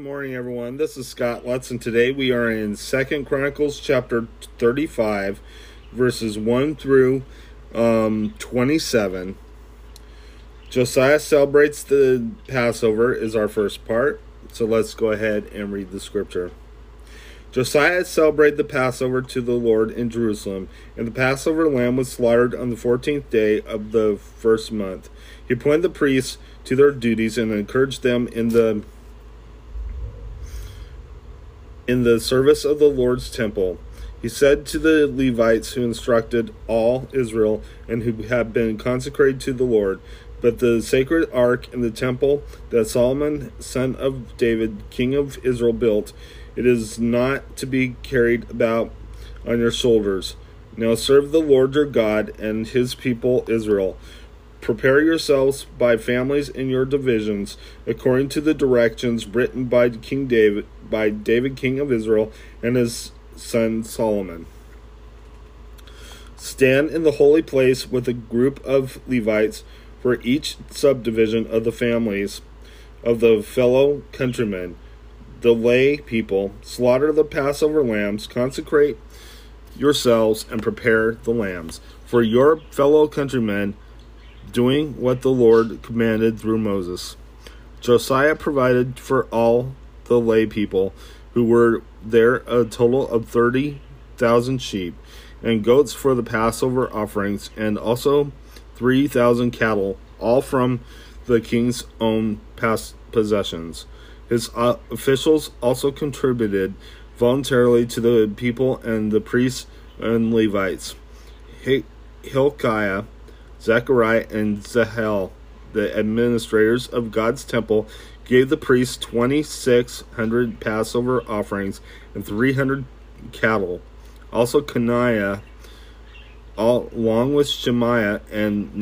Good morning, everyone. This is Scott Lutz, and today we are in Second Chronicles chapter 35, verses 1 through um, 27. Josiah celebrates the Passover is our first part, so let's go ahead and read the scripture. Josiah celebrated the Passover to the Lord in Jerusalem, and the Passover lamb was slaughtered on the fourteenth day of the first month. He appointed the priests to their duties and encouraged them in the in the service of the Lord's temple. He said to the Levites who instructed all Israel and who had been consecrated to the Lord, But the sacred ark in the temple that Solomon, son of David, king of Israel, built, it is not to be carried about on your shoulders. Now serve the Lord your God and his people Israel. Prepare yourselves by families in your divisions, according to the directions written by King David, by David, king of Israel, and his son Solomon. Stand in the holy place with a group of Levites for each subdivision of the families of the fellow countrymen, the lay people. Slaughter the Passover lambs, consecrate yourselves, and prepare the lambs for your fellow countrymen doing what the Lord commanded through Moses. Josiah provided for all the lay people who were there a total of 30,000 sheep and goats for the Passover offerings, and also 3,000 cattle, all from the king's own past possessions. His uh, officials also contributed voluntarily to the people and the priests and Levites. Hilkiah Zechariah and Zahel, the administrators of God's temple, gave the priests 2,600 Passover offerings and 300 cattle. Also, Coniah, along with Shemaiah and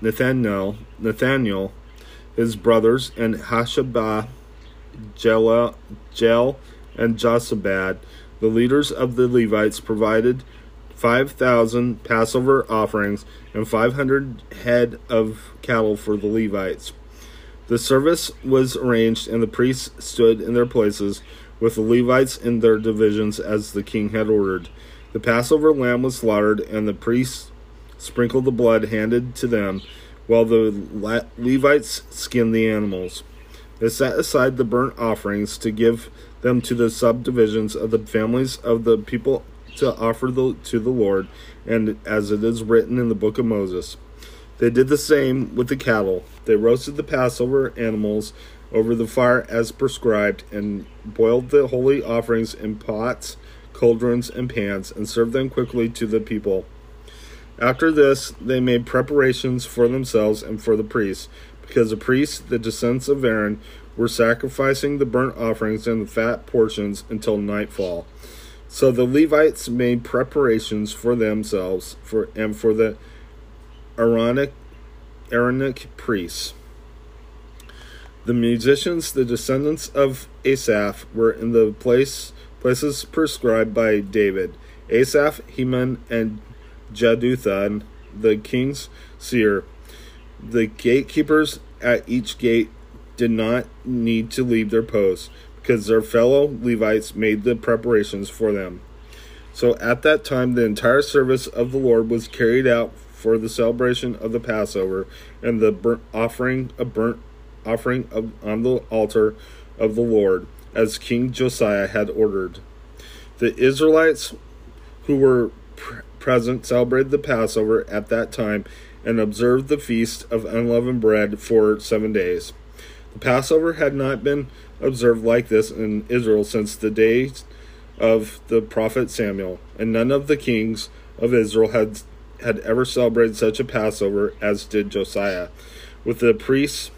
Nathaniel, Nathaniel, his brothers, and Hashabah, Jel, Jel and Josabad, the leaders of the Levites, provided 5,000 Passover offerings, and 500 head of cattle for the Levites. The service was arranged, and the priests stood in their places, with the Levites in their divisions as the king had ordered. The Passover lamb was slaughtered, and the priests sprinkled the blood handed to them, while the Levites skinned the animals. They set aside the burnt offerings to give them to the subdivisions of the families of the people to offer the, to the Lord, and as it is written in the book of Moses. They did the same with the cattle. They roasted the Passover animals over the fire as prescribed, and boiled the holy offerings in pots, cauldrons, and pans, and served them quickly to the people. After this, they made preparations for themselves and for the priests, because the priests, the descendants of Aaron, were sacrificing the burnt offerings and the fat portions until nightfall. So the Levites made preparations for themselves for and for the Aaronic Aaronic priests. The musicians, the descendants of Asaph, were in the place places prescribed by David. Asaph, Heman, and Jeduthun, the king's seer. The gatekeepers at each gate did not need to leave their posts because their fellow Levites made the preparations for them. So at that time, the entire service of the Lord was carried out for the celebration of the Passover and the burnt offering a burnt offering of, on the altar of the Lord, as King Josiah had ordered. The Israelites who were pr- present celebrated the Passover at that time and observed the feast of unleavened bread for seven days. The Passover had not been observed like this in Israel since the days of the prophet Samuel, and none of the kings of Israel had had ever celebrated such a Passover as did Josiah, with the priests,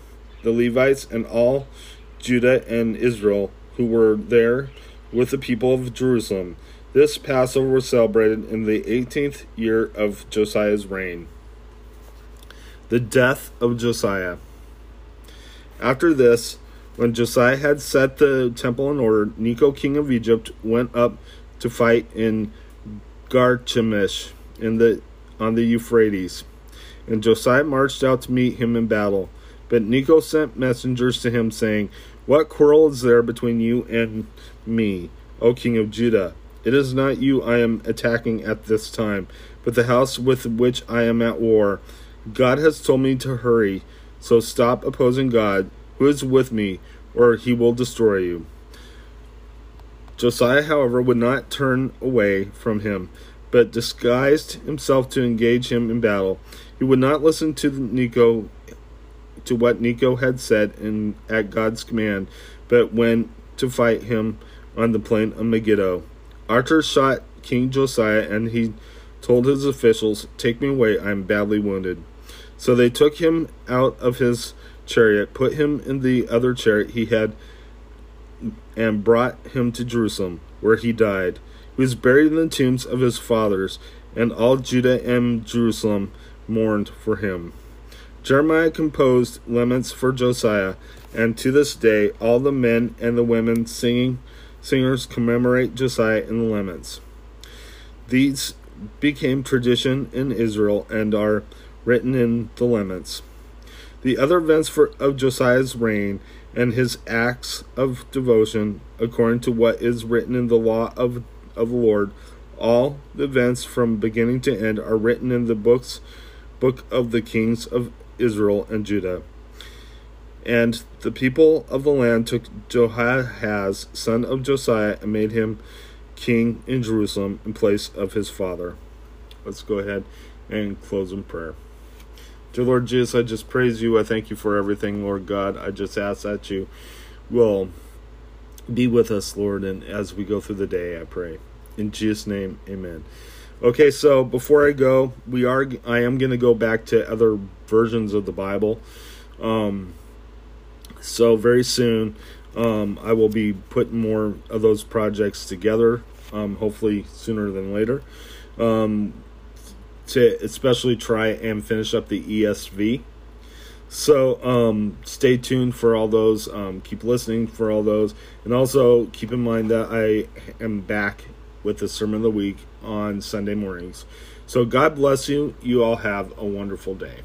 the Levites, and all Judah and Israel who were there with the people of Jerusalem. This Passover was celebrated in the 18th year of Josiah's reign. The death of Josiah. After this, when Josiah had set the temple in order, Necho, king of Egypt, went up to fight in Carchemish in the on the Euphrates. And Josiah marched out to meet him in battle. But Necho sent messengers to him, saying, What quarrel is there between you and me, O king of Judah? It is not you I am attacking at this time, but the house with which I am at war. God has told me to hurry, so stop opposing God, who is with me, or he will destroy you. Josiah, however, would not turn away from him, but disguised himself to engage him in battle. He would not listen to Necho to what Necho had said in, at God's command, but went to fight him on the plain of Megiddo. Archer shot King Josiah, and he told his officials, Take me away, I am badly wounded. So they took him out of his chariot, put him in the other chariot he had, and brought him to Jerusalem, where he died. He was buried in the tombs of his fathers, and all Judah and Jerusalem mourned for him. Jeremiah composed laments for Josiah, and to this day all the men and the women singing singers commemorate Josiah in the laments. These became tradition in Israel and are written in the laments. The other events for, of Josiah's reign and his acts of devotion, according to what is written in the law of, of the Lord, all the events from beginning to end are written in the books book of the kings of Israel and Judah. And the people of the land took Jehoahaz, son of Josiah, and made him king in Jerusalem in place of his father. Let's go ahead and close in prayer. Dear Lord Jesus, I just praise you. I thank you for everything, Lord God. I just ask that you will be with us, Lord, and as we go through the day, I pray. In Jesus' name, amen. Okay, so before I go, we are I am going to go back to other versions of the Bible. Um, so very soon, um, I will be putting more of those projects together. Um, hopefully sooner than later. Um, to especially try and finish up the ESV. So um, stay tuned for all those. Um, keep listening for all those, and also keep in mind that I am back with the sermon of the week on Sunday mornings. So God bless you. You all have a wonderful day.